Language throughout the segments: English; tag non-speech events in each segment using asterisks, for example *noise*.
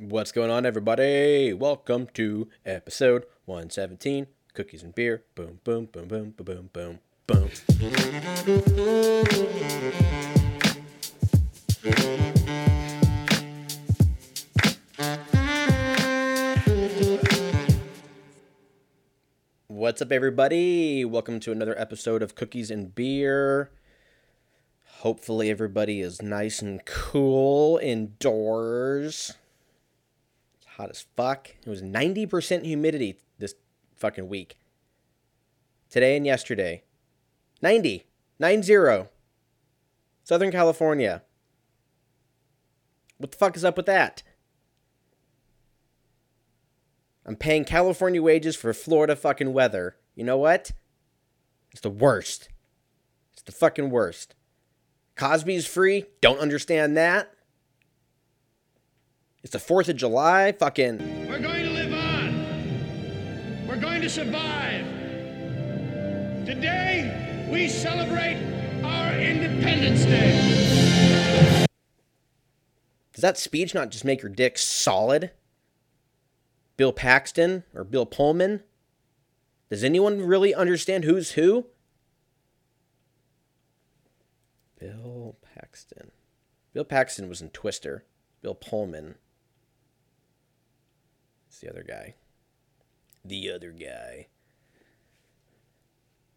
What's going on, everybody? Welcome to episode 117 Cookies and Beer. Boom, boom, boom, boom, boom, boom, boom, boom. What's up, everybody? Welcome to another episode of Cookies and Beer. Hopefully, everybody is nice and cool indoors. Hot as fuck. It was 90% humidity this fucking week. Today and yesterday. 90. 90. Southern California. What the fuck is up with that? I'm paying California wages for Florida fucking weather. You know what? It's the worst. It's the fucking worst. Cosby's free. Don't understand that. It's the 4th of July. Fucking. We're going to live on. We're going to survive. Today, we celebrate our Independence Day. Does that speech not just make your dick solid? Bill Paxton or Bill Pullman? Does anyone really understand who's who? Bill Paxton. Bill Paxton was in Twister. Bill Pullman. It's the other guy. The other guy.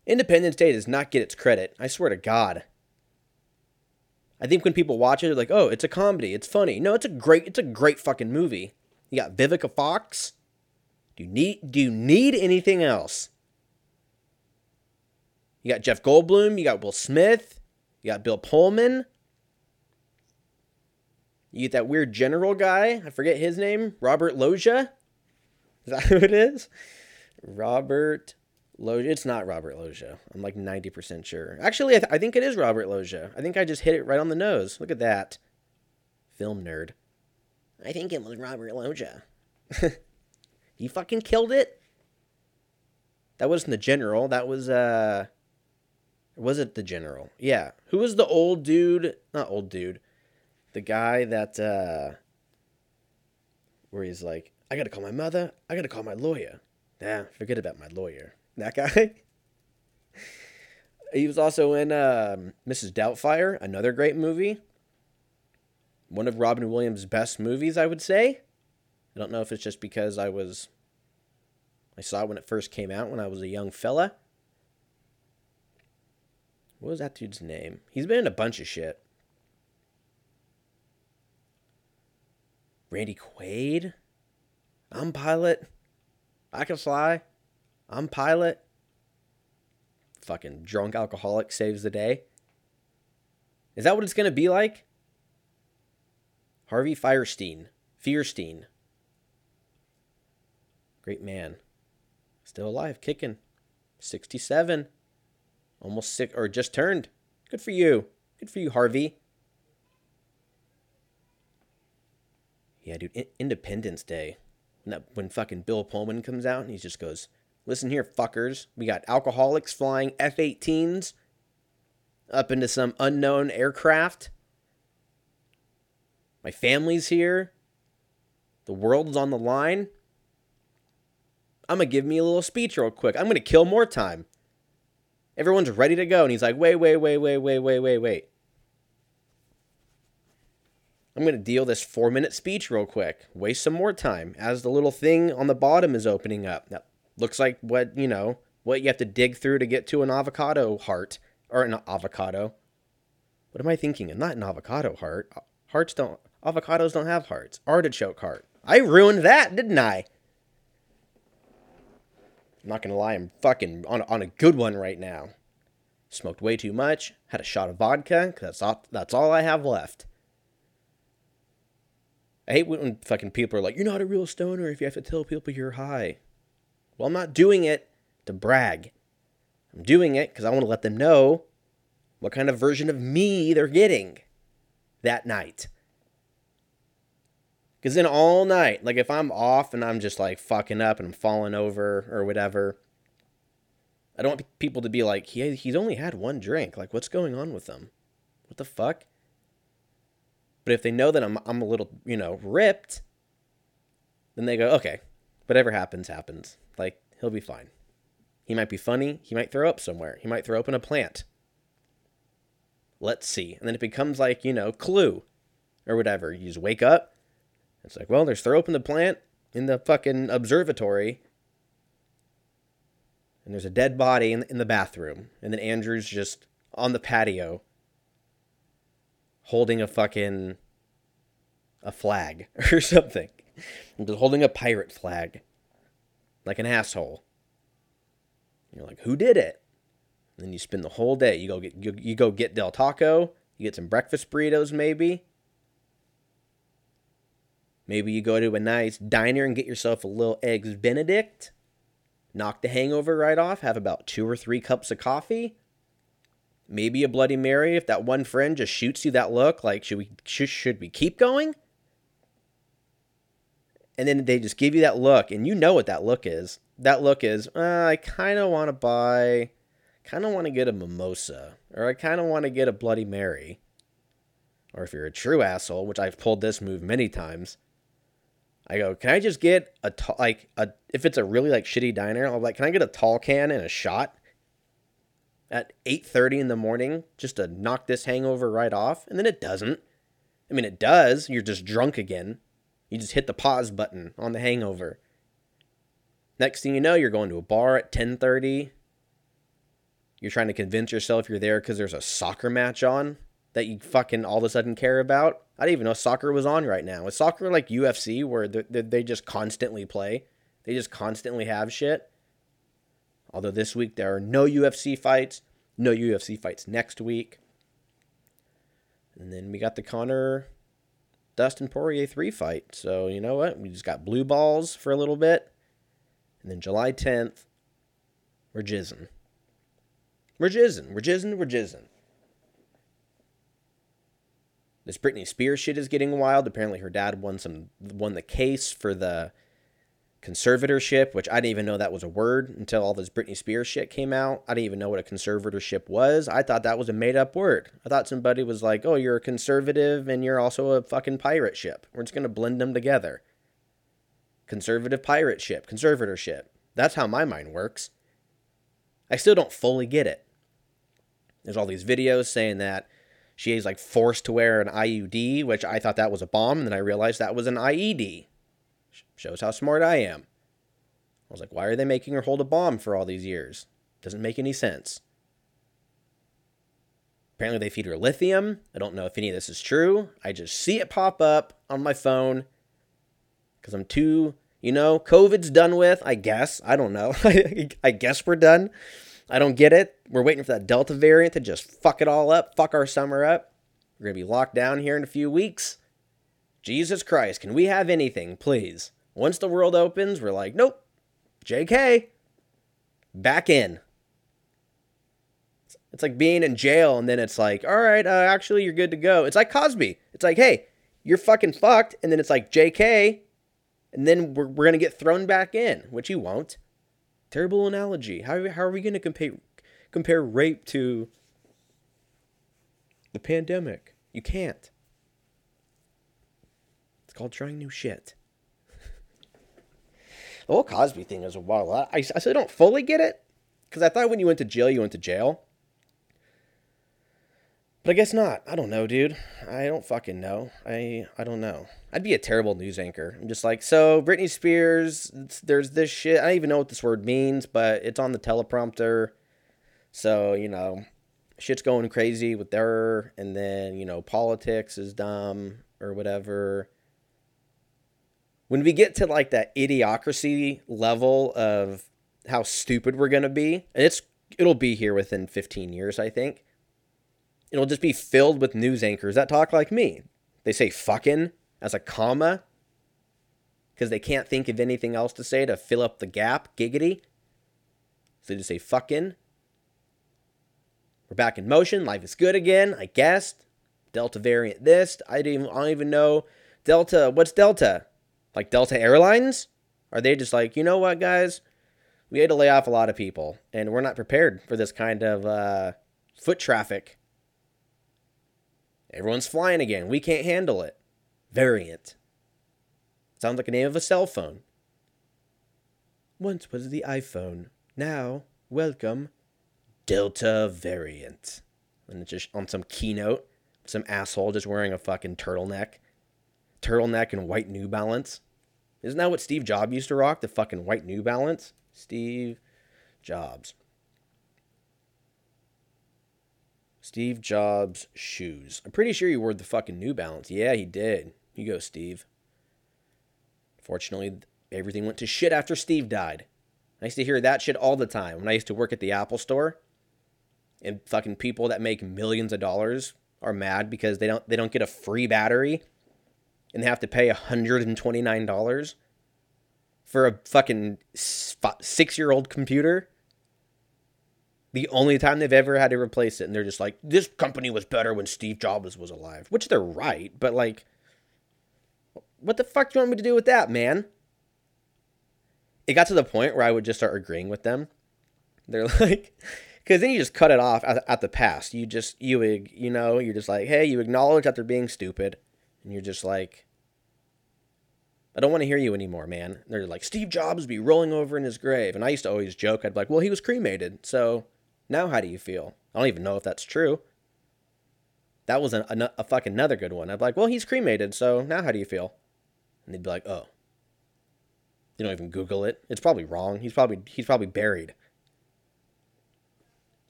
Independence Day does not get its credit. I swear to God. I think when people watch it, they're like, "Oh, it's a comedy. It's funny." No, it's a great. It's a great fucking movie. You got Vivica Fox. Do you need? Do you need anything else? You got Jeff Goldblum. You got Will Smith. You got Bill Pullman. You get that weird general guy. I forget his name. Robert Loggia. Is that *laughs* who it is? Robert Loggia. It's not Robert Loggia. I'm like 90% sure. Actually, I, th- I think it is Robert Loggia. I think I just hit it right on the nose. Look at that. Film nerd. I think it was Robert Loggia. he *laughs* fucking killed it. That wasn't the general. That was uh was it the general? Yeah. Who was the old dude? Not old dude. The guy that uh where he's like, I gotta call my mother, I gotta call my lawyer. Nah, forget about my lawyer. That guy. *laughs* he was also in um, Mrs. Doubtfire, another great movie. One of Robin Williams' best movies, I would say. I don't know if it's just because I was I saw it when it first came out when I was a young fella. What was that dude's name? He's been in a bunch of shit. Randy Quaid? I'm pilot. I can fly. I'm pilot. Fucking drunk alcoholic saves the day. Is that what it's going to be like? Harvey Firestein. Fierstein. Great man. Still alive, kicking. 67. Almost sick, or just turned. Good for you. Good for you, Harvey. Yeah, dude, I- Independence Day. When, that, when fucking Bill Pullman comes out and he just goes, Listen here, fuckers. We got alcoholics flying F 18s up into some unknown aircraft. My family's here. The world's on the line. I'm to give me a little speech real quick. I'm to kill more time. Everyone's ready to go. And he's like, wait, wait, wait, wait, wait, wait, wait, wait. I'm going to deal this four minute speech real quick. Waste some more time as the little thing on the bottom is opening up. That looks like what, you know, what you have to dig through to get to an avocado heart. Or an avocado. What am I thinking? Not an avocado heart. Hearts don't, avocados don't have hearts. Artichoke heart. I ruined that, didn't I? I'm not gonna lie, I'm fucking on, on a good one right now. Smoked way too much, had a shot of vodka, that's all, that's all I have left. I hate when fucking people are like, you're not a real stoner if you have to tell people you're high. Well, I'm not doing it to brag. I'm doing it because I want to let them know what kind of version of me they're getting that night. Because then all night, like if I'm off and I'm just like fucking up and I'm falling over or whatever, I don't want people to be like, he, he's only had one drink. Like, what's going on with him? What the fuck? But if they know that I'm, I'm a little, you know, ripped, Then they go, okay, whatever happens, happens. Like, he'll be fine. He might be funny. He might throw up somewhere. He might throw up in a plant. Let's see. And then it becomes like, you know, Clue or whatever. You just wake up. It's like, well, there's throw up in the plant in the fucking observatory. And there's a dead body in, in the bathroom. And then Andrew's just on the patio holding a fucking a flag *laughs* or something. I'm just holding a pirate flag. Like an asshole. You're like, who did it? And then you spend the whole day. You go get you, you go get Del Taco. You get some breakfast burritos, maybe. Maybe you go to a nice diner and get yourself a little eggs Benedict. Knock the hangover right off. Have about two or three cups of coffee. Maybe a Bloody Mary if that one friend just shoots you that look. Like, should we should, should we keep going? And then they just give you that look, and you know what that look is. That look is, uh, I kind of want to buy kind of want to get a mimosa, or I kind of want to get a Bloody Mary. Or if you're a true asshole, which I've pulled this move many times, I go, can I just get a t- like a if it's a really like shitty diner, I'll like, can I get a tall can and a shot at 8:30 in the morning just to knock this hangover right off? And then it doesn't. I mean, it does. You're just drunk again. You just hit the pause button on the hangover. Next thing you know, you're going to a bar at 10:30. You're trying to convince yourself you're there because there's a soccer match on that you fucking all of a sudden care about. I didn't even know soccer was on right now. Is soccer like UFC where they just constantly play? They just constantly have shit. Although this week there are no UFC fights, no UFC fights next week. And then we got the Conor Dustin Poirier 3 fight. So, you know what? We just got blue balls for a little bit. And then July 10th, we're jizzing. We're jizzing. We're jizzing. We're jizzing. This Britney Spears shit is getting wild. Apparently, her dad won some won the case for the conservatorship, which I didn't even know that was a word until all this Britney Spears shit came out. I didn't even know what a conservatorship was. I thought that was a made up word. I thought somebody was like, "Oh, you're a conservative and you're also a fucking pirate ship. We're just gonna blend them together." Conservative pirate ship, conservatorship. That's how my mind works. I still don't fully get it. There's all these videos saying that she is like forced to wear an IUD, which I thought that was a bomb, and then I realized that was an IED. Shows how smart I am. I was like, why are they making her hold a bomb for all these years? Doesn't make any sense. Apparently, they feed her lithium. I don't know if any of this is true. I just see it pop up on my phone because I'm too, you know, COVID's done with, I guess. I don't know. *laughs* I guess we're done. I don't get it. We're waiting for that Delta variant to just fuck it all up, fuck our summer up. We're going to be locked down here in a few weeks. Jesus Christ, can we have anything, please? Once the world opens, we're like, nope, JK, back in. It's like being in jail, and then it's like, all right, uh, actually, you're good to go. It's like Cosby. It's like, hey, you're fucking fucked. And then it's like, JK, and then we're, we're going to get thrown back in, which you won't. Terrible analogy. How, how are we going to compare compare rape to the pandemic? You can't. It's called trying new shit. The whole Cosby thing is a while. I, I still don't fully get it because I thought when you went to jail, you went to jail. But I guess not. I don't know, dude. I don't fucking know. I I don't know. I'd be a terrible news anchor. I'm just like, so Britney Spears, there's this shit. I don't even know what this word means, but it's on the teleprompter. So, you know, shit's going crazy with her. And then, you know, politics is dumb or whatever. When we get to like that idiocracy level of how stupid we're going to be, and it's, it'll be here within 15 years, I think. It'll just be filled with news anchors that talk like me. They say fucking as a comma because they can't think of anything else to say to fill up the gap. Giggity. So they just say fucking. We're back in motion. Life is good again, I guess. Delta variant this. I even, I don't even know. Delta, what's Delta? Like Delta Airlines? Are they just like, you know what, guys? We had to lay off a lot of people, and we're not prepared for this kind of uh, foot traffic. Everyone's flying again. We can't handle it variant. Sounds like the name of a cell phone. Once was the iPhone. Now, welcome, Delta variant. And it's just on some keynote, some asshole just wearing a fucking turtleneck. Turtleneck and white New Balance. Isn't that what Steve Jobs used to rock? The fucking white New Balance? Steve Jobs. Steve Jobs shoes. I'm pretty sure he wore the fucking New Balance. Yeah, he did. You go, Steve. Fortunately, everything went to shit after Steve died. I used to hear that shit all the time when I used to work at the Apple store. And fucking people that make millions of dollars are mad because they don't they don't get a free battery and have to pay $129 for a fucking 6-year-old computer? The only time they've ever had to replace it and they're just like this company was better when steve jobs was alive which they're right but like what the fuck do you want me to do with that man? It got to the point where i would just start agreeing with them. They're *laughs* like because then you just cut it off at, at the past. You just you you know you're just like hey you acknowledge that they're being stupid and you're just like I don't want to hear you anymore, man. they're like, Steve Jobs be rolling over in his grave. And I used to always joke, I'd be like, well, he was cremated. So now, how do you feel? I don't even know if that's true. That was a, a, a fucking another good one. I'd be like, well, he's cremated, so now how do you feel? And they'd be like, oh. You don't even Google it. It's probably wrong. He's probably he's probably buried.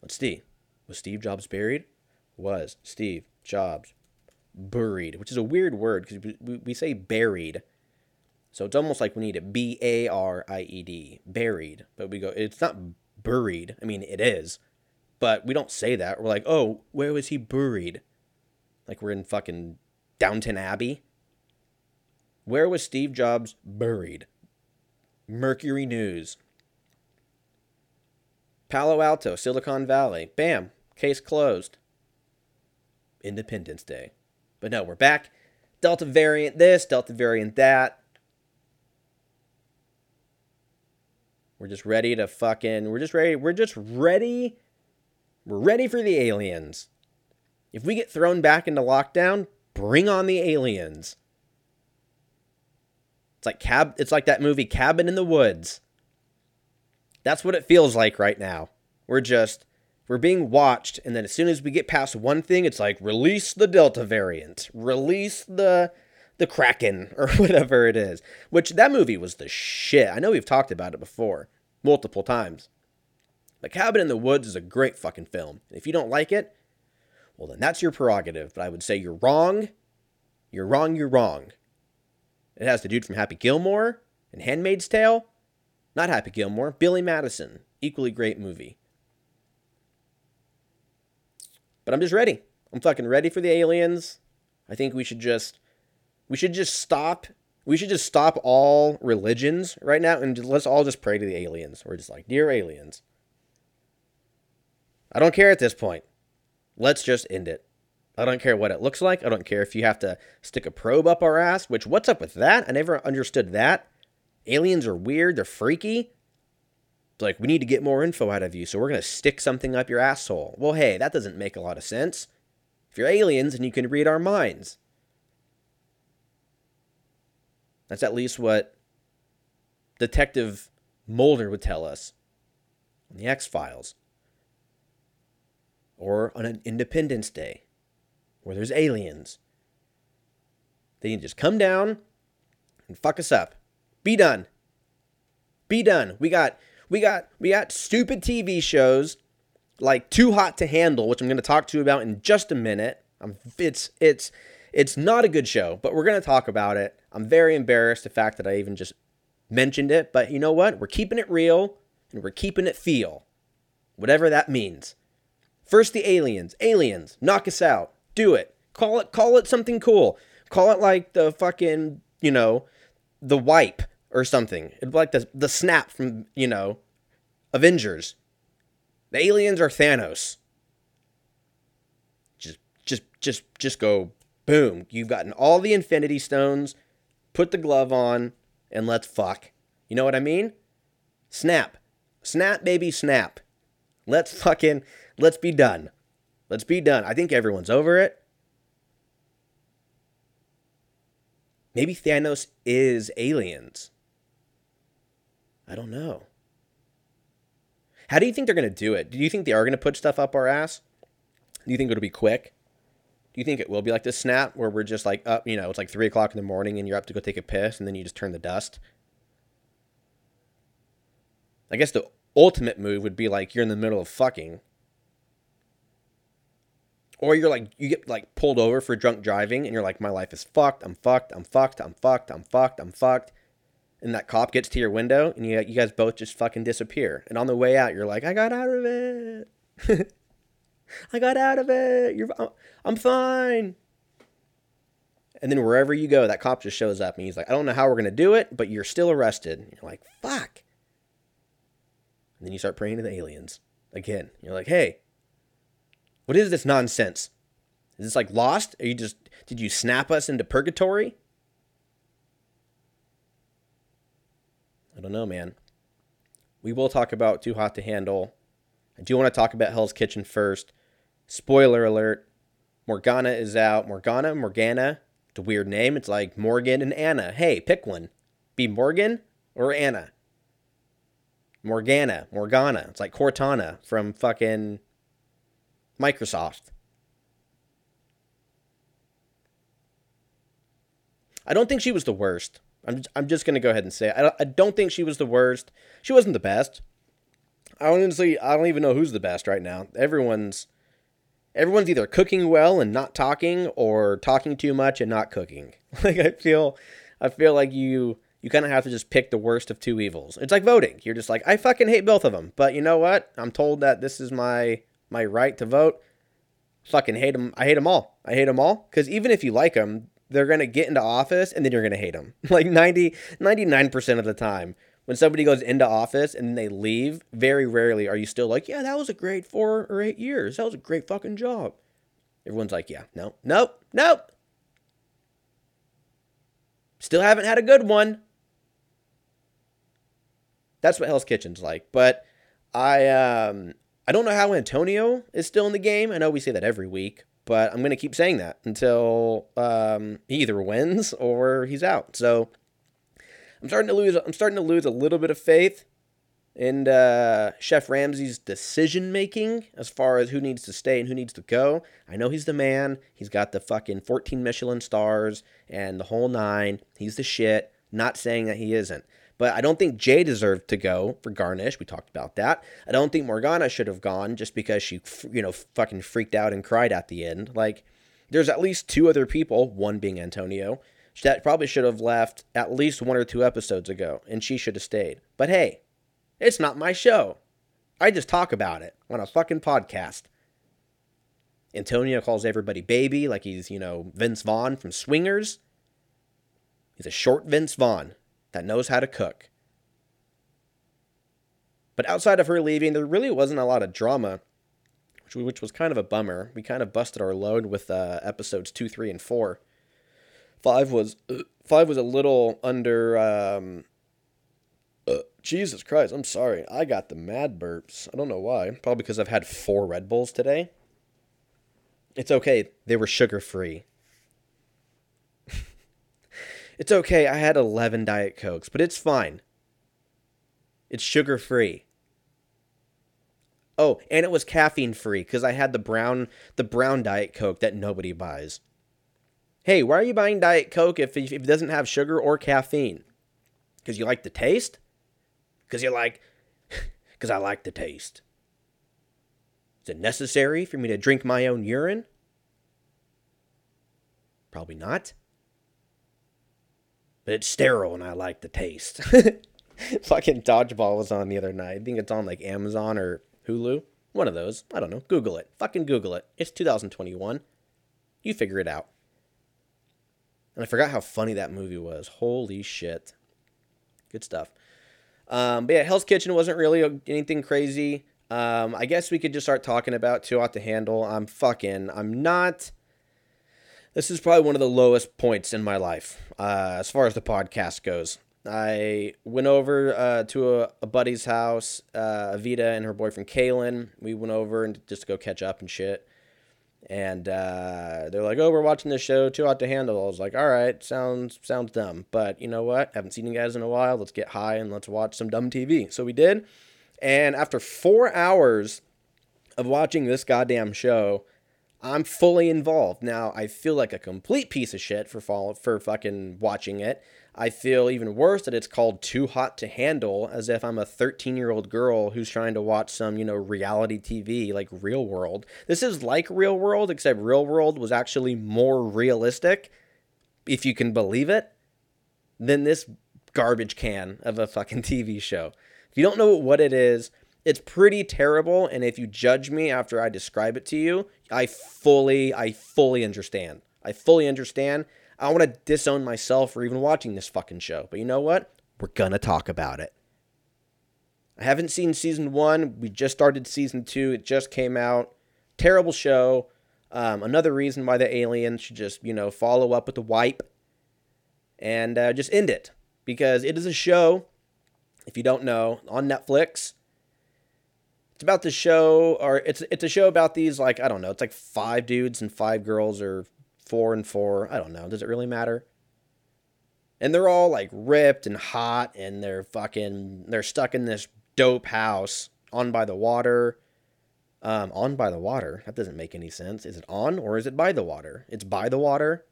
Let's see. Was Steve Jobs buried? Was Steve Jobs buried? Which is a weird word because we, we say buried. So it's almost like we need a B A R I E D, buried. But we go, it's not buried. I mean, it is, but we don't say that. We're like, oh, where was he buried? Like we're in fucking Downton Abbey. Where was Steve Jobs buried? Mercury News. Palo Alto, Silicon Valley. Bam, case closed. Independence Day. But no, we're back. Delta variant this, Delta variant that. We're just ready to fucking. We're just ready. We're just ready. We're ready for the aliens. If we get thrown back into lockdown, bring on the aliens. It's like cab. It's like that movie Cabin in the Woods. That's what it feels like right now. We're just we're being watched, and then as soon as we get past one thing, it's like release the Delta variant, release the the Kraken *laughs* or whatever it is. Which that movie was the shit. I know we've talked about it before multiple times. The Cabin in the Woods is a great fucking film. If you don't like it, well, then that's your prerogative. But I would say you're wrong. You're wrong, you're wrong. It has the dude from Happy Gilmore and Handmaid's Tale. Not Happy Gilmore, Billy Madison. Equally great movie. But I'm just ready. I'm fucking ready for the aliens. I think we should just we should just stop we should just stop all religions right now and just, let's all just pray to the aliens. We're just like, dear aliens. I don't care at this point. Let's just end it. I don't care what it looks like. I don't care if you have to stick a probe up our ass, which what's up with that? I never understood that. Aliens are weird, they're freaky. Like, we need to get more info out of you, so we're going to stick something up your asshole. Well, hey, that doesn't make a lot of sense. If you're aliens and you can read our minds, That's at least what Detective Mulder would tell us on the X Files. Or on an Independence Day where there's aliens. They can just come down and fuck us up. Be done. Be done. We got we got we got stupid TV shows like Too Hot to Handle, which I'm going to talk to you about in just a minute. I'm, it's it's it's not a good show, but we're going to talk about it. I'm very embarrassed the fact that I even just mentioned it, but you know what? We're keeping it real and we're keeping it feel. Whatever that means. First the aliens. Aliens, knock us out. Do it. Call it call it something cool. Call it like the fucking, you know, the wipe or something. It'd be like the the snap from, you know, Avengers. The aliens are Thanos. Just just just just go boom. You've gotten all the infinity stones put the glove on, and let's fuck. You know what I mean? Snap. Snap, baby, snap. Let's fucking, let's be done. Let's be done. I think everyone's over it. Maybe Thanos is aliens. I don't know. How do you think they're going to do it? Do you think they are going to put stuff up our ass? Do you think it'll be quick? Do you think it will be like this snap where we're just like up, you know, it's like three o'clock in the morning and you're up to go take a piss and then you just turn the dust? I guess the ultimate move would be like you're in the middle of fucking. Or you're like, you get like pulled over for drunk driving and you're like, my life is fucked. I'm fucked. I'm fucked. I'm fucked. I'm fucked. I'm fucked. And that cop gets to your window and you, you guys both just fucking disappear. And on the way out, you're like, I got out of it. *laughs* I got out of it. You're, I'm fine. And then wherever you go, that cop just shows up and he's like, I don't know how we're going to do it, but you're still arrested. And you're like, fuck. And then you start praying to the aliens again. You're like, hey, what is this nonsense? Is this like lost? Are you just, did you snap us into purgatory? I don't know, man. We will talk about Too Hot to Handle. I do want to talk about Hell's Kitchen first. Spoiler alert Morgana is out. Morgana, Morgana. It's a weird name. It's like Morgan and Anna. Hey, pick one. Be Morgan or Anna. Morgana, Morgana. It's like Cortana from fucking Microsoft. I don't think she was the worst. I'm just, I'm just gonna go ahead and say. I I don't think she was the worst. She wasn't the best. I honestly I don't even know who's the best right now. Everyone's everyone's either cooking well and not talking or talking too much and not cooking. *laughs* Like I feel I feel like you you kind of have to just pick the worst of two evils. It's like voting. You're just like I fucking hate both of them. But you know what? I'm told that this is my my right to vote. Fucking hate them. I hate them all. I hate them all cuz even if you like them, they're going to get into office and then you're going to hate them. *laughs* Like 90 99% of the time when somebody goes into office and they leave, very rarely are you still like, yeah, that was a great four or eight years. That was a great fucking job. Everyone's like, yeah, no, nope, nope. Still haven't had a good one. That's what Hell's Kitchen's like. But I um I don't know how Antonio is still in the game. I know we say that every week, but I'm gonna keep saying that until um, he either wins or he's out. So I'm starting to lose. I'm starting to lose a little bit of faith in uh, Chef Ramsay's decision making as far as who needs to stay and who needs to go. I know he's the man. He's got the fucking 14 Michelin stars and the whole nine. He's the shit. Not saying that he isn't. But I don't think Jay deserved to go for Garnish. We talked about that. I don't think Morgana should have gone just because she, you know, fucking freaked out and cried at the end. Like, there's at least two other people, one being Antonio, that probably should have left at least one or two episodes ago, and she should have stayed. But hey, it's not my show. I just talk about it on a fucking podcast. Antonio calls everybody baby like he's, you know, Vince Vaughn from Swingers. He's a short Vince Vaughn that knows how to cook. But outside of her leaving, there really wasn't a lot of drama, which, which was kind of a bummer. We kind of busted our load with uh, episodes two, three, and four. Five was uh, *clears throat* five was a little under. Um, uh, Jesus Christ, I'm sorry. I got the mad burps. I don't know why. Probably because I've had four Red Bulls today. It's okay. They were sugar free. It's okay. I had 11 Diet Cokes, but it's fine. It's sugar free. Oh, and it was caffeine free because I had the brown the brown Diet Coke that nobody buys. Hey, why are you buying Diet Coke if, if it doesn't have sugar or caffeine? Because you like the taste? Because you like, *laughs* because I like the taste. Is it necessary for me to drink my own urine? Probably not but it's sterile and I like the taste. *laughs* Fucking Dodgeball was on the other night. I think it's on like Amazon or Hulu. One of those. I don't know. Google it. Fucking Google it. It's 2021. You figure it out. And I forgot how funny that movie was. Holy shit. Good stuff. Um, but yeah, Hell's Kitchen wasn't really anything crazy. Um, I guess we could just start talking about Too Hot to Handle. I'm fucking, I'm not this is probably one of the lowest points in my life uh, as far as the podcast goes. I went over uh, to a, a, buddy's house, uh, Avita and her boyfriend Kaylin. We went over and just to go catch up and shit. And uh, they're like, "Oh, we're watching this show, Too Hot to Handle." I was like, "All right, sounds sounds dumb, but you know what? Haven't seen you guys in a while. Let's get high and let's watch some dumb TV." So we did, and after four hours of watching this goddamn show, I'm fully involved. Now I feel like a complete piece of shit for fall for fucking watching it. I feel even worse that it's called Too Hot to Handle, as if I'm a 13 year old girl who's trying to watch some, you know, reality TV like Real World. This is like Real World, except Real World was actually more realistic, if you can believe it, than this garbage can of a fucking TV show. If you don't know what it is, it's pretty terrible. And if you judge me after I describe it to you, I fully, I fully understand. I fully understand. I want to disown myself for even watching this fucking show. But you know what? We're to talk about it. I haven't seen season one. We just started season two. It just came out. Terrible show. Um, another reason why the aliens should just, you know, follow up with the wipe and uh, just end it. Because it is a show, if you don't know, on Netflix. It's about the show, or it's it's a show about these like I don't know. It's like five dudes and five girls, or four and four. I don't know. Does it really matter? And they're all like ripped and hot, and they're fucking they're stuck in this dope house on by the water. Um, on by the water. That doesn't make any sense. Is it on or is it by the water? It's by the water.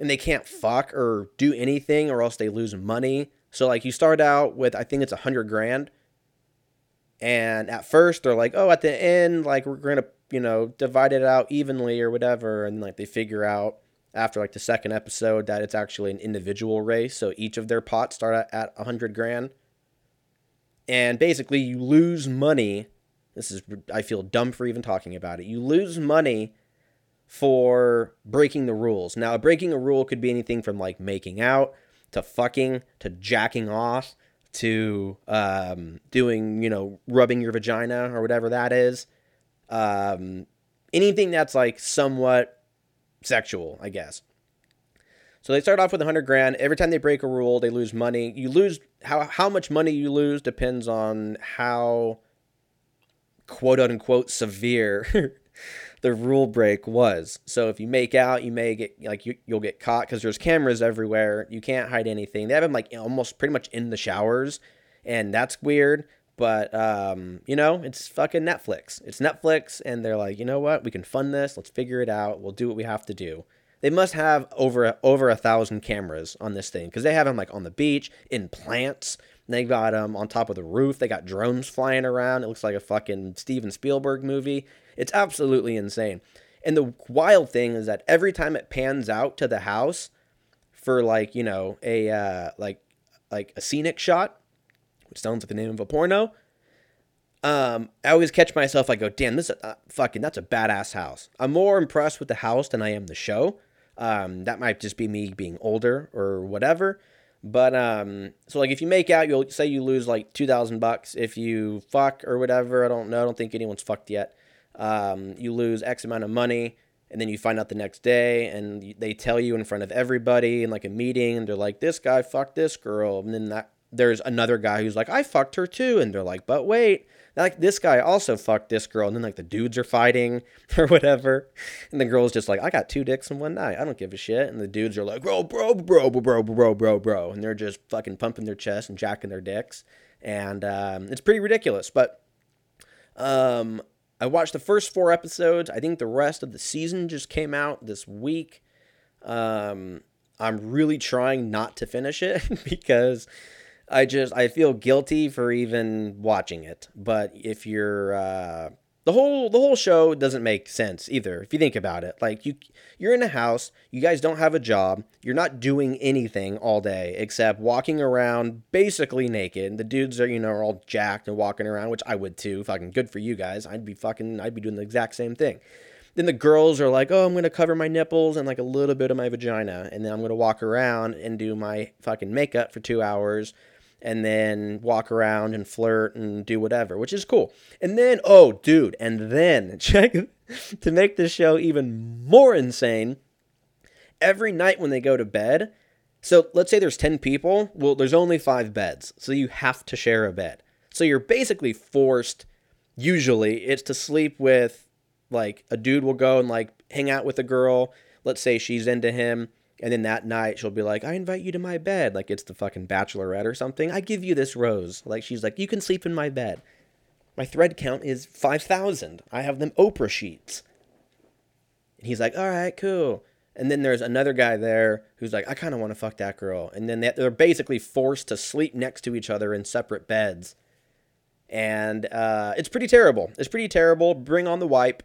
And they can't fuck or do anything or else they lose money. So like you start out with I think it's a hundred grand. And at first they're like, oh, at the end, like we're gonna, you know, divide it out evenly or whatever. And like they figure out after like the second episode that it's actually an individual race. So each of their pots start at a hundred grand. And basically you lose money. This is I feel dumb for even talking about it. You lose money for breaking the rules. Now, breaking a rule could be anything from like making out to fucking to jacking off to um, doing, you know, rubbing your vagina or whatever that is. Um, anything that's like somewhat sexual, I guess. So they start off with a hundred grand. Every time they break a rule, they lose money. You lose how how much money you lose depends on how quote unquote severe *laughs* the rule break was. So if you make out, you may get like you, you'll get caught because there's cameras everywhere. You can't hide anything. They have them like almost pretty much in the showers, and that's weird. But um, you know, it's fucking Netflix. It's Netflix, and they're like, you know what? We can fund this. Let's figure it out. We'll do what we have to do. They must have over over a thousand cameras on this thing because they have them like on the beach, in plants. They got them on top of the roof. They got drones flying around. It looks like a fucking Steven Spielberg movie. It's absolutely insane. And the wild thing is that every time it pans out to the house for like, you know, a uh, like like a scenic shot, which sounds like the name of a porno, um, I always catch myself. I go, damn, this is uh, fucking that's a badass house. I'm more impressed with the house than I am the show. Um, that might just be me being older or whatever. But um, so like if you make out, you'll say you lose like two thousand bucks. If you fuck or whatever, I don't know. I don't think anyone's fucked yet. Um, you lose X amount of money, and then you find out the next day, and they tell you in front of everybody in like a meeting, and they're like, "This guy fucked this girl," and then that there's another guy who's like, "I fucked her too," and they're like, "But wait." Like this guy also fucked this girl, and then like the dudes are fighting *laughs* or whatever, and the girl's just like, "I got two dicks in one night. I don't give a shit." And the dudes are like, "Bro, bro, bro, bro, bro, bro, bro, bro," and they're just fucking pumping their chest and jacking their dicks, and um, it's pretty ridiculous. But um, I watched the first four episodes. I think the rest of the season just came out this week. Um, I'm really trying not to finish it *laughs* because I just I feel guilty for even watching it. But if you're uh, the whole the whole show doesn't make sense either if you think about it. Like you you're in a house, you guys don't have a job, you're not doing anything all day except walking around basically naked. The dudes are you know are all jacked and walking around, which I would too. Fucking good for you guys. I'd be fucking I'd be doing the exact same thing. Then the girls are like, "Oh, I'm going to cover my nipples and like a little bit of my vagina, and then I'm going to walk around and do my fucking makeup for 2 hours." And then walk around and flirt and do whatever, which is cool. And then, oh, dude, and then *laughs* check to make the show even more insane. Every night when they go to bed, so let's say there's 10 people, well, there's only five beds, so you have to share a bed. So you're basically forced, usually, it's to sleep with Like a dude will go and like hang out with a girl. Let's say she's into him. And then that night she'll be like, I invite you to my bed. Like it's the fucking bachelorette or something. I give you this rose. Like she's like, you can sleep in my bed. My thread count is 5,000. I have them Oprah sheets. And he's like, all right, cool. And then there's another guy there who's like, I kind of want to fuck that girl. And then they're basically forced to sleep next to each other in separate beds. And uh, it's pretty terrible. It's pretty terrible. Bring on the wipe.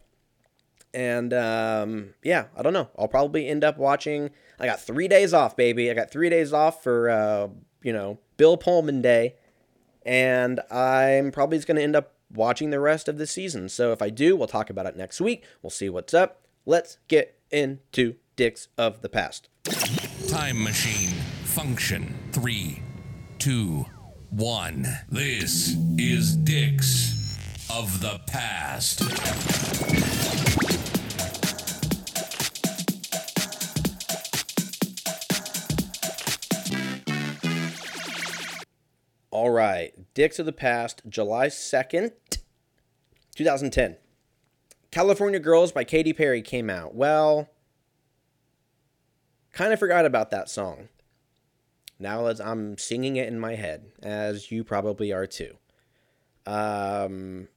And um, yeah, I don't know. I'll probably end up watching. I got three days off, baby. I got three days off for, uh, you know, Bill Pullman Day. And I'm probably just going to end up watching the rest of the season. So if I do, we'll talk about it next week. We'll see what's up. Let's get into dicks of the past. Time machine function. Three, two, one. This is dicks of the past. All right, Dicks of the Past, July 2nd, 2010. California Girls by Katy Perry came out. Well, kind of forgot about that song. Now as I'm singing it in my head, as you probably are too. Um,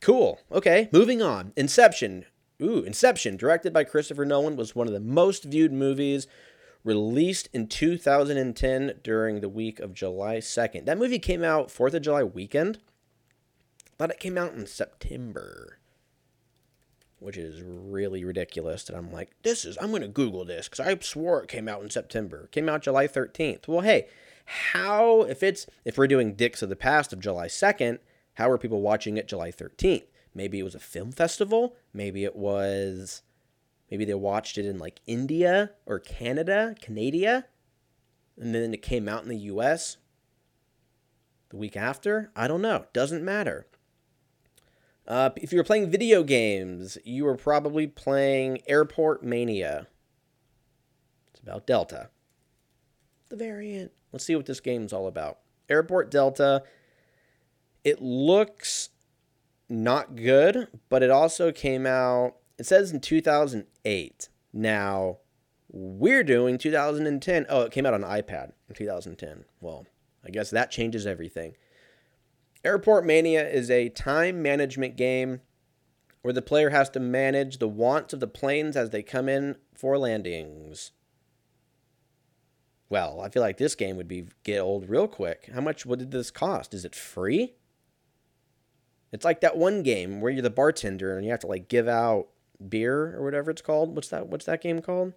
cool. Okay, moving on. Inception. Ooh, Inception, directed by Christopher Nolan, was one of the most viewed movies released in 2010 during the week of July 2nd. That movie came out 4th of July weekend. Thought it came out in September, which is really ridiculous. That I'm like, this is, I'm going to Google this because I swore it came out in September. It came out July 13th. Well, hey, how, if it's, if we're doing Dicks of the Past of July 2nd, how are people watching it July 13th? Maybe it was a film festival. Maybe it was Maybe they watched it in like India or Canada, Canada, and then it came out in the US the week after. I don't know. Doesn't matter. Uh, if you were playing video games, you were probably playing Airport Mania. It's about Delta. The variant. Let's see what this game's all about. Airport Delta. It looks not good, but it also came out it says in 2008. Now, we're doing 2010. Oh, it came out on iPad in 2010. Well, I guess that changes everything. Airport Mania is a time management game where the player has to manage the wants of the planes as they come in for landings. Well, I feel like this game would be get old real quick. How much would this cost? Is it free? It's like that one game where you're the bartender and you have to like give out beer or whatever it's called. What's that? What's that game called?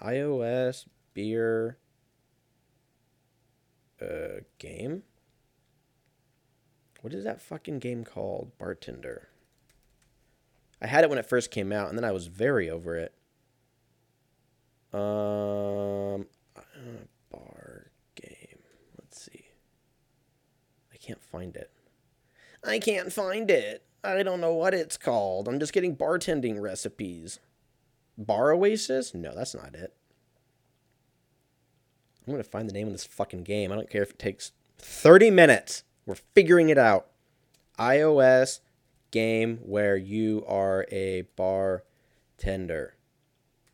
iOS beer uh, game. What is that fucking game called? Bartender. I had it when it first came out, and then I was very over it. Um, bar game. Let's see. I can't find it. I can't find it. I don't know what it's called. I'm just getting bartending recipes. Bar Oasis? No, that's not it. I'm going to find the name of this fucking game. I don't care if it takes 30 minutes. We're figuring it out. iOS game where you are a bartender.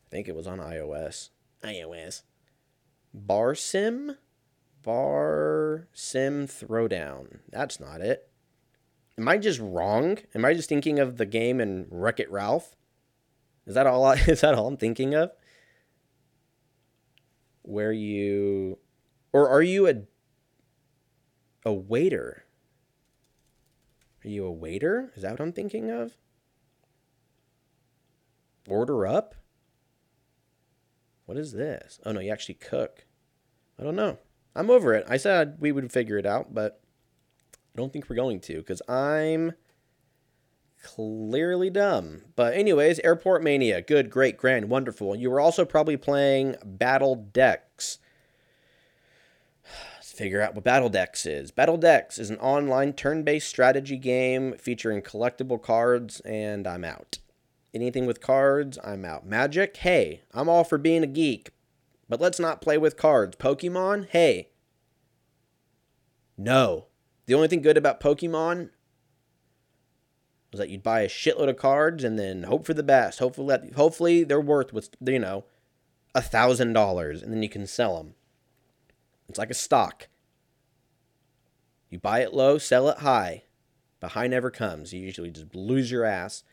I think it was on iOS. iOS. Bar Sim? Bar Sim Throwdown. That's not it. Am I just wrong? Am I just thinking of the game and Wreck It Ralph? Is that all? I, *laughs* is that all I'm thinking of? Where you, or are you a a waiter? Are you a waiter? Is that what I'm thinking of? Order up? What is this? Oh no, you actually cook. I don't know. I'm over it. I said we would figure it out, but I don't think we're going to because I'm clearly dumb. But, anyways, Airport Mania. Good, great, grand, wonderful. You were also probably playing Battle Decks. *sighs* Let's figure out what Battle Decks is. Battle Decks is an online turn based strategy game featuring collectible cards, and I'm out. Anything with cards, I'm out. Magic, hey, I'm all for being a geek, but let's not play with cards. Pokemon, hey. No. The only thing good about Pokemon was that you'd buy a shitload of cards and then hope for the best. Hopefully, that, hopefully they're worth what's you know, a thousand dollars, and then you can sell them. It's like a stock. You buy it low, sell it high. But high never comes. You usually just lose your ass.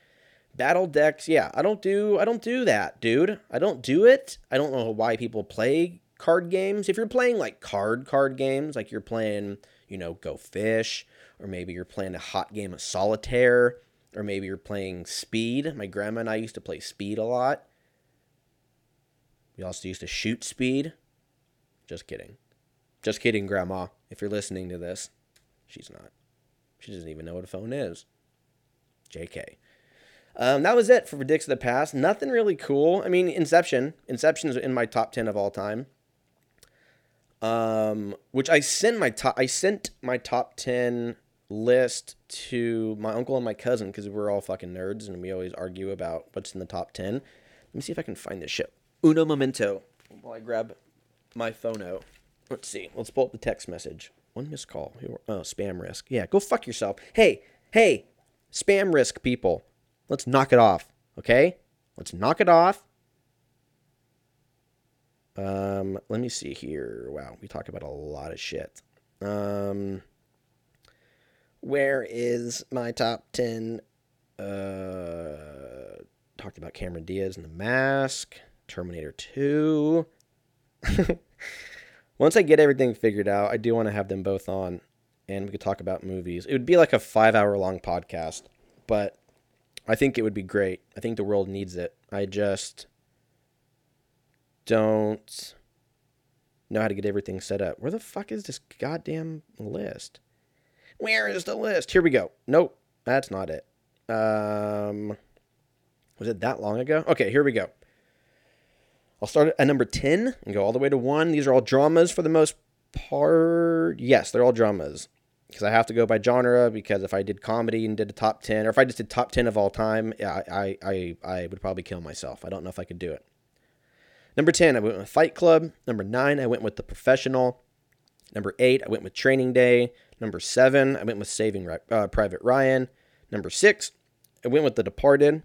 Battle decks, yeah, I don't do I don't do that, dude. I don't do it. I don't know why people play card games. If you're playing like card card games, like you're playing, you know, Go Fish, or maybe you're playing a hot game of solitaire, or maybe you're playing Speed. My grandma and I used to play Speed a lot. We also used to shoot Speed. Just kidding. Just kidding, Grandma. If you're listening to this, she's not. She doesn't even know what a phone is. JK. Um, that was it for Dicks of the Past. Nothing really cool. I mean, Inception. Inception is in my top ten of all time. Um, which I sent my top. I sent my top ten list to my uncle and my cousin because we're all fucking nerds and we always argue about what's in the top ten. Let me see if I can find this shit. Uno momento. While I grab my phone out. Let's see. Let's pull up the text message. One missed call. Oh, spam risk. Yeah, go fuck yourself. Hey, hey, spam risk people. Let's knock it off, okay? Let's knock it off. Um, let me see here. Wow, we talk about a lot of shit. Um, where is my top 10? Uh, talked about Cameron Diaz and the mask, Terminator 2. *laughs* Once I get everything figured out, I do want to have them both on and we could talk about movies. It would be like a five hour long podcast, but I think it would be great. I think the world needs it. I just don't know how to get everything set up. Where the fuck is this goddamn list? Where is the list? Here we go. Nope, that's not it. Um, was it that long ago? Okay, here we go. I'll start at number 10 and go all the way to 1. These are all dramas for the most part. Yes, they're all dramas because I have to go by genre. Because if I did comedy and did a top ten, or if I just did top ten of all time, yeah, I, I, I would probably kill myself. I don't know if I could do it. Number ten, I went with Fight Club. Number nine, I went with The Professional. Number eight, I went with Training Day. Number seven, I went with Saving uh, Private Ryan. Number six, I went with The Departed.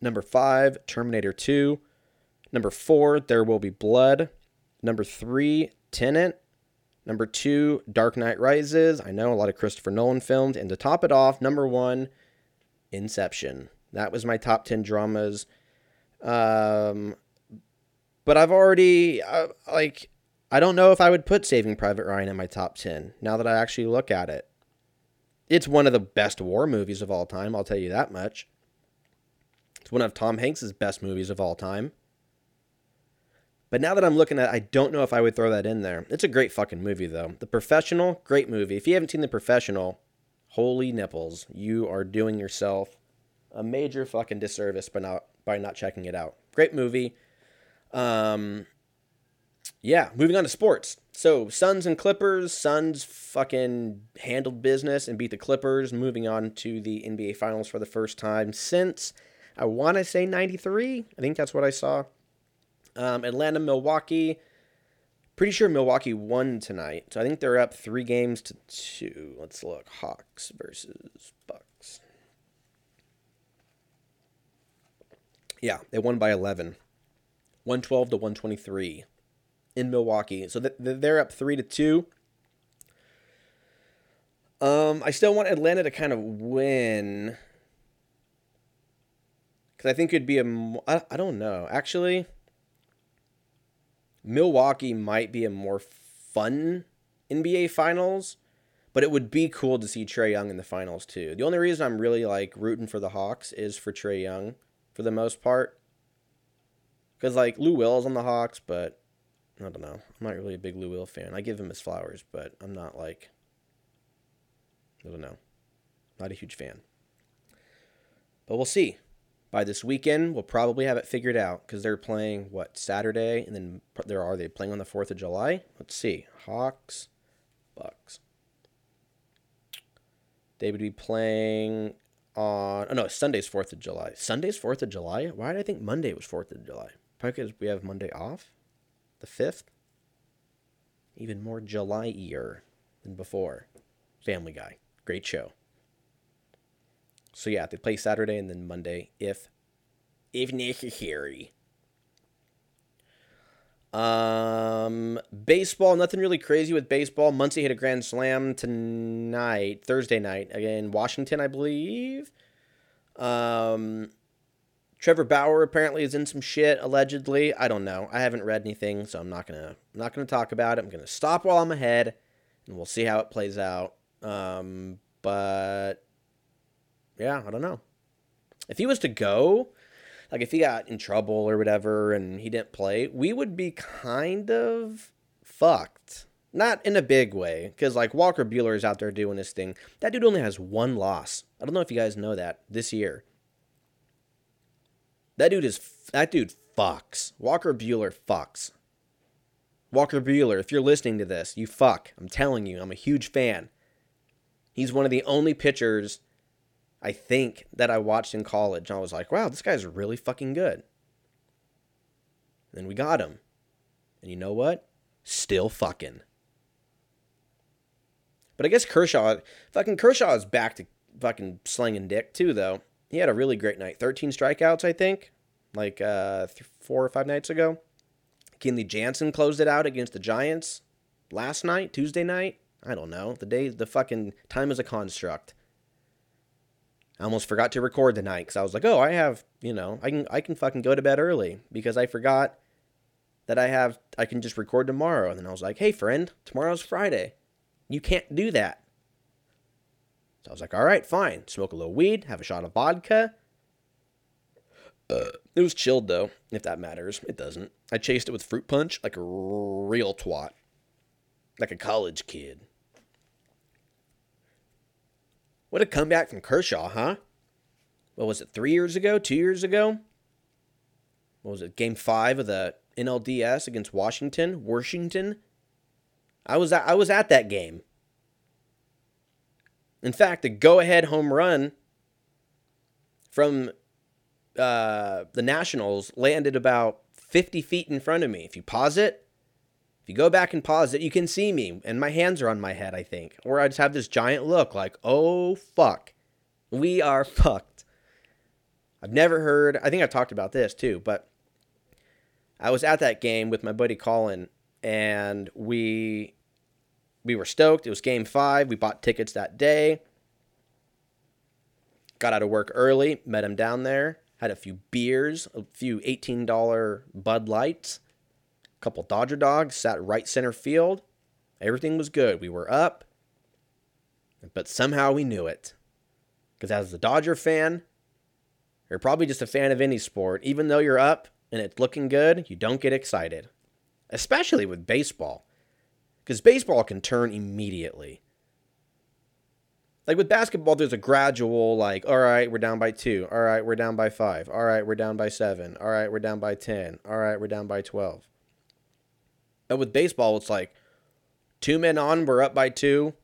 Number five, Terminator 2. Number four, There Will Be Blood. Number three, Tenet. Number two, Dark Knight Rises. I know a lot of Christopher Nolan films. And to top it off, number one, Inception. That was my top 10 dramas. Um, but I've already, uh, like, I don't know if I would put Saving Private Ryan in my top 10 now that I actually look at it. It's one of the best war movies of all time, I'll tell you that much. It's one of Tom Hanks' best movies of all time. But now that I'm looking at it, I don't know if I would throw that in there. It's a great fucking movie, though. The Professional, great movie. If you haven't seen The Professional, holy nipples, you are doing yourself a major fucking disservice by not by not checking it out. Great movie. Um, yeah, moving on to sports. So Suns and Clippers. Suns fucking handled business and beat the Clippers. Moving on to the NBA Finals for the first time since I want to say '93. I think that's what I saw. Um, Atlanta, Milwaukee. Pretty sure Milwaukee won tonight. So I think they're up three games to two. Let's look. Hawks versus Bucks. Yeah, they won by 11. 112 to 123 in Milwaukee. So they're up 3 to 2. Um, I still want Atlanta to kind of win. Because I think it'd be a. I, I don't know. Actually, Milwaukee might be a more fun NBA Finals, but it would be cool to see Trae Young in the finals too. The only reason I'm really like rooting for the Hawks is for Trae Young for the most part. Because like Lou Will's on the Hawks, but I don't know. I'm not really a big Lou Will fan. I give him his flowers, but I'm not like I don't know. Not a huge fan. But we'll see by this weekend, we'll probably have it figured out because they're playing what Saturday, and then there are they playing on the Fourth of July? Let's see, Hawks, Bucks. They would be playing on oh no Sunday's Fourth of July. Sunday's Fourth of July. Why did I think Monday was Fourth of July? Because we have Monday off, the fifth. Even more July-ier than before. Family Guy, great show. So yeah, they play Saturday and then Monday if if necessary. Um, baseball, nothing really crazy with baseball. Muncy hit a grand slam tonight, Thursday night, again, Washington, I believe. Um, Trevor Bauer apparently is in some shit allegedly. I don't know. I haven't read anything, so I'm not gonna I'm not gonna talk about it. I'm gonna stop while I'm ahead, and we'll see how it plays out. Um, but yeah, I don't know. If he was to go, like if he got in trouble or whatever and he didn't play, we would be kind of fucked. Not in a big way, because like Walker Buehler is out there doing his thing. That dude only has one loss. I don't know if you guys know that this year. That dude is that dude fucks. Walker Buehler fucks. Walker Buehler, if you're listening to this, you fuck. I'm telling you, I'm a huge fan. He's one of the only pitchers I think that I watched in college. And I was like, wow, this guy's really fucking good. And we got him. And you know what? Still fucking. But I guess Kershaw, fucking Kershaw is back to fucking slinging dick too, though. He had a really great night. 13 strikeouts, I think, like uh, th- four or five nights ago. Kenley Jansen closed it out against the Giants last night, Tuesday night. I don't know. The day, the fucking time is a construct. I almost forgot to record tonight because I was like, oh, I have, you know, I can, I can fucking go to bed early because I forgot that I have, I can just record tomorrow. And then I was like, hey, friend, tomorrow's Friday. You can't do that. So I was like, all right, fine. Smoke a little weed, have a shot of vodka. Uh, it was chilled though, if that matters. It doesn't. I chased it with fruit punch like a real twat, like a college kid. What a comeback from Kershaw, huh? What was it, three years ago? Two years ago? What was it, game five of the NLDS against Washington? Washington? I was at, I was at that game. In fact, the go ahead home run from uh, the Nationals landed about 50 feet in front of me. If you pause it, if you go back and pause it, you can see me, and my hands are on my head, I think. Or I just have this giant look like, oh, fuck. We are *laughs* fucked. I've never heard, I think I've talked about this too, but I was at that game with my buddy Colin, and we we were stoked. It was game five. We bought tickets that day. Got out of work early, met him down there, had a few beers, a few $18 Bud Lights a couple Dodger dogs, sat right center field. Everything was good. We were up, but somehow we knew it. Because as a Dodger fan, you're probably just a fan of any sport. Even though you're up and it's looking good, you don't get excited. Especially with baseball. Because baseball can turn immediately. Like with basketball, there's a gradual, like, all right, we're down by two. All right, we're down by five. All right, we're down by seven. All right, we're down by 10. All right, we're down by 12. And with baseball, it's like two men on, we're up by two,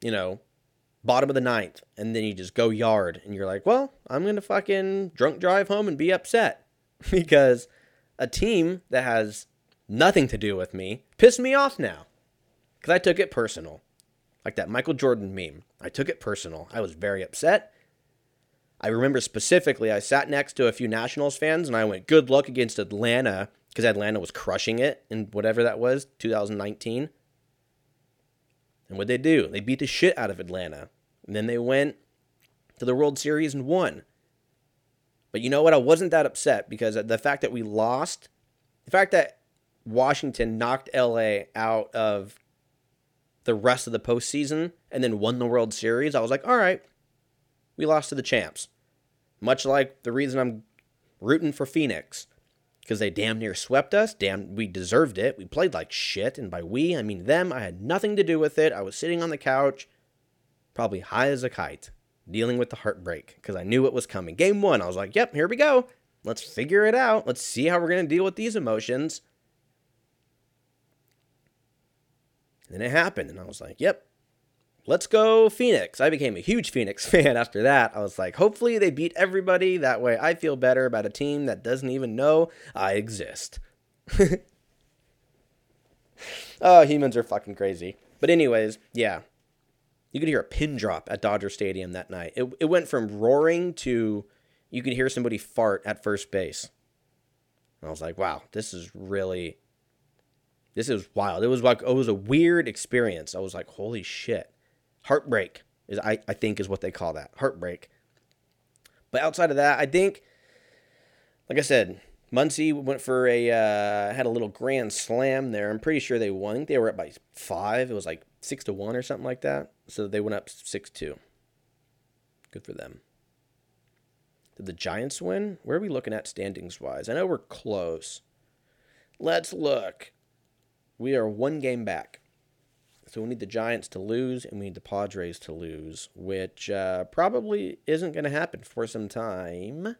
you know, bottom of the ninth. And then you just go yard. And you're like, well, I'm going to fucking drunk drive home and be upset *laughs* because a team that has nothing to do with me pissed me off now because I took it personal. Like that Michael Jordan meme. I took it personal. I was very upset. I remember specifically, I sat next to a few Nationals fans and I went, good luck against Atlanta because Atlanta was crushing it in whatever that was, 2019. And what they do? They beat the shit out of Atlanta. And then they went to the World Series and won. But you know what? I wasn't that upset because the fact that we lost, the fact that Washington knocked LA out of the rest of the postseason and then won the World Series, I was like, all right, we lost to the champs. Much like the reason I'm rooting for Phoenix because they damn near swept us. Damn, we deserved it. We played like shit, and by we, I mean them. I had nothing to do with it. I was sitting on the couch, probably high as a kite, dealing with the heartbreak because I knew it was coming. Game one, I was like, yep, here we go. Let's figure it out. Let's see how we're going to deal with these emotions. And it happened, and I was like, yep, let's go Phoenix. I became a huge Phoenix *laughs* fan after that. I was like, hopefully they beat everybody. That way I feel better about a team that doesn't even know I exist. *laughs* oh, humans are fucking crazy. But, anyways, yeah. You could hear a pin drop at Dodger Stadium that night. It, it went from roaring to you could hear somebody fart at first base. And I was like, wow, this is really, this is wild. It was like, it was a weird experience. I was like, holy shit. Heartbreak is, I, I think, is what they call that. Heartbreak. But outside of that, I think, like I said, Muncy went for a uh, had a little grand slam there. I'm pretty sure they won. They were up by five. It was like six to one or something like that. So they went up six two. Good for them. Did the Giants win? Where are we looking at standings wise? I know we're close. Let's look. We are one game back. So we need the Giants to lose and we need the Padres to lose, which uh, probably isn't going to happen for some time.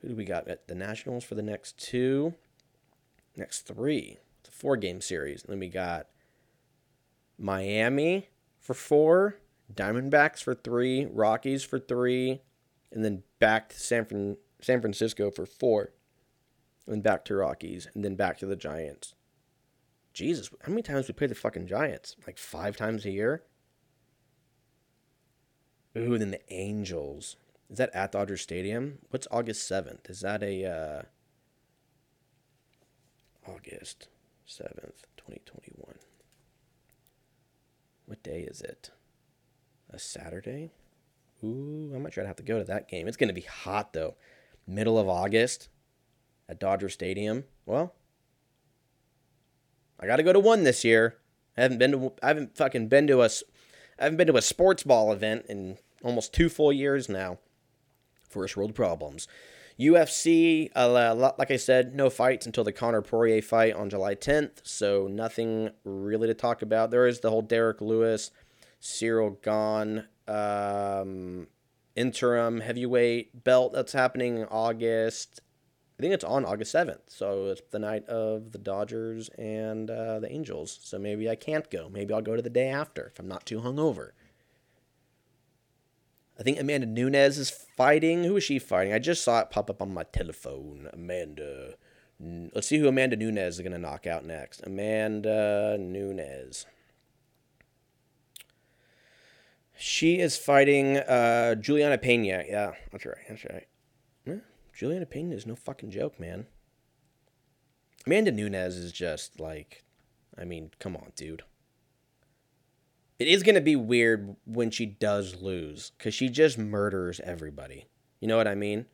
Who do we got at the Nationals for the next two? Next three. It's a four game series. then we got Miami for four, Diamondbacks for three, Rockies for three, and then back to San, Fran- San Francisco for four, and then back to Rockies, and then back to the Giants. Jesus, how many times we play the fucking Giants? Like five times a year? Ooh, and then the Angels. Is that at Dodger Stadium? What's August 7th? Is that a uh August 7th, 2021. What day is it? A Saturday? Ooh, I might try to have to go to that game. It's going to be hot though. Middle of August at Dodger Stadium. Well, I got to go to one this year. I haven't been to I haven't fucking been to a I haven't been to a sports ball event in almost two full years now. First world problems. UFC, uh, like I said, no fights until the Conor Poirier fight on July 10th, so nothing really to talk about. There is the whole Derrick Lewis, Ciryl Gane um, interim heavyweight belt that's happening in August. I think it's on August 7th, so it's the night of the Dodgers and uh, the Angels. So maybe I can't go. Maybe I'll go to the day after if I'm not too hungover. I think Amanda Nunes is fighting. Who is she fighting? I just saw it pop up on my telephone. Amanda. Let's see who Amanda Nunes is going to knock out next. Amanda Nunes. She is fighting uh, Julianna Pena. Yeah, that's right. That's right. Julianna Pena is no fucking joke, man. Amanda Nunes is just like, I mean, come on, dude. It is going to be weird when she does lose because she just murders everybody. You know what I mean?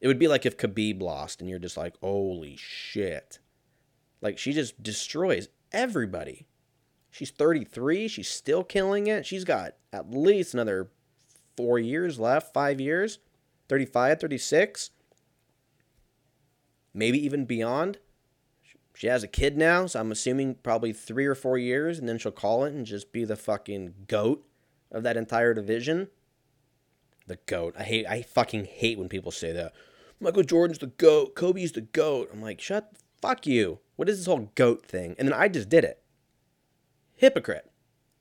It would be like if Khabib lost and you're just like, holy shit. Like she just destroys everybody. She's 33. She's still killing it. She's got at least another four years left, five years, 35, 36, maybe even beyond. She has a kid now, so I'm assuming probably three or four years, and then she'll call it and just be the fucking goat of that entire division. The goat. I hate. I fucking hate when people say that. Michael Jordan's the goat. Kobe's the goat. I'm like, shut. Fuck you. What is this whole goat thing? And then I just did it. Hypocrite.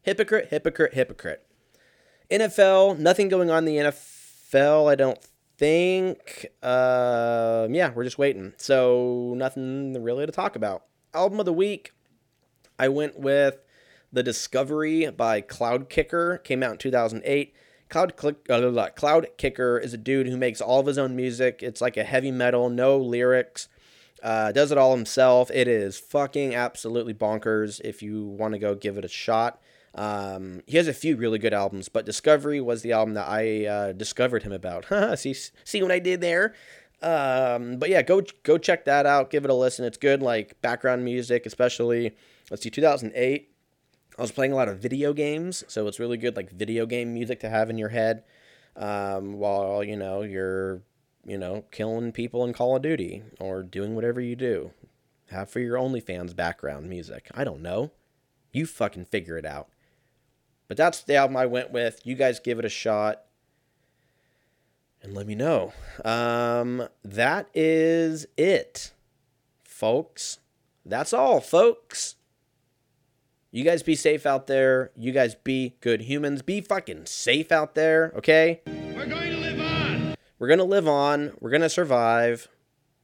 Hypocrite. Hypocrite. Hypocrite. NFL. Nothing going on in the NFL. I don't think, uh, yeah, we're just waiting. So nothing really to talk about. Album of the week, I went with The Discovery by Cloudkicker. Came out in 2008. Cloud, Click, uh, Cloudkicker is a dude who makes all of his own music. It's like a heavy metal, no lyrics. Uh, does it all himself. It is fucking absolutely bonkers. If you want to go give it a shot, um, he has a few really good albums, but Discovery was the album that I uh, discovered him about. *laughs* see, see what I did there? Um, but yeah, go go check that out. Give it a listen. It's good, like background music, especially. Let's see, 2008. I was playing a lot of video games, so it's really good, like video game music to have in your head um, while you know you're, you know, killing people in Call of Duty or doing whatever you do. Have for your OnlyFans background music. I don't know. You fucking figure it out. But that's the album I went with. You guys give it a shot and let me know. Um, that is it, folks. That's all, folks. You guys be safe out there. You guys be good humans. Be fucking safe out there, okay? We're going to live on. We're going to live on. We're going to survive.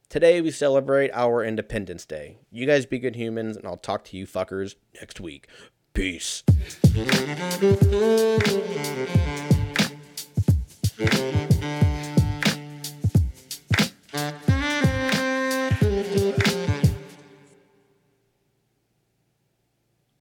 Today we celebrate our Independence Day. You guys be good humans, and I'll talk to you fuckers next week. Peace.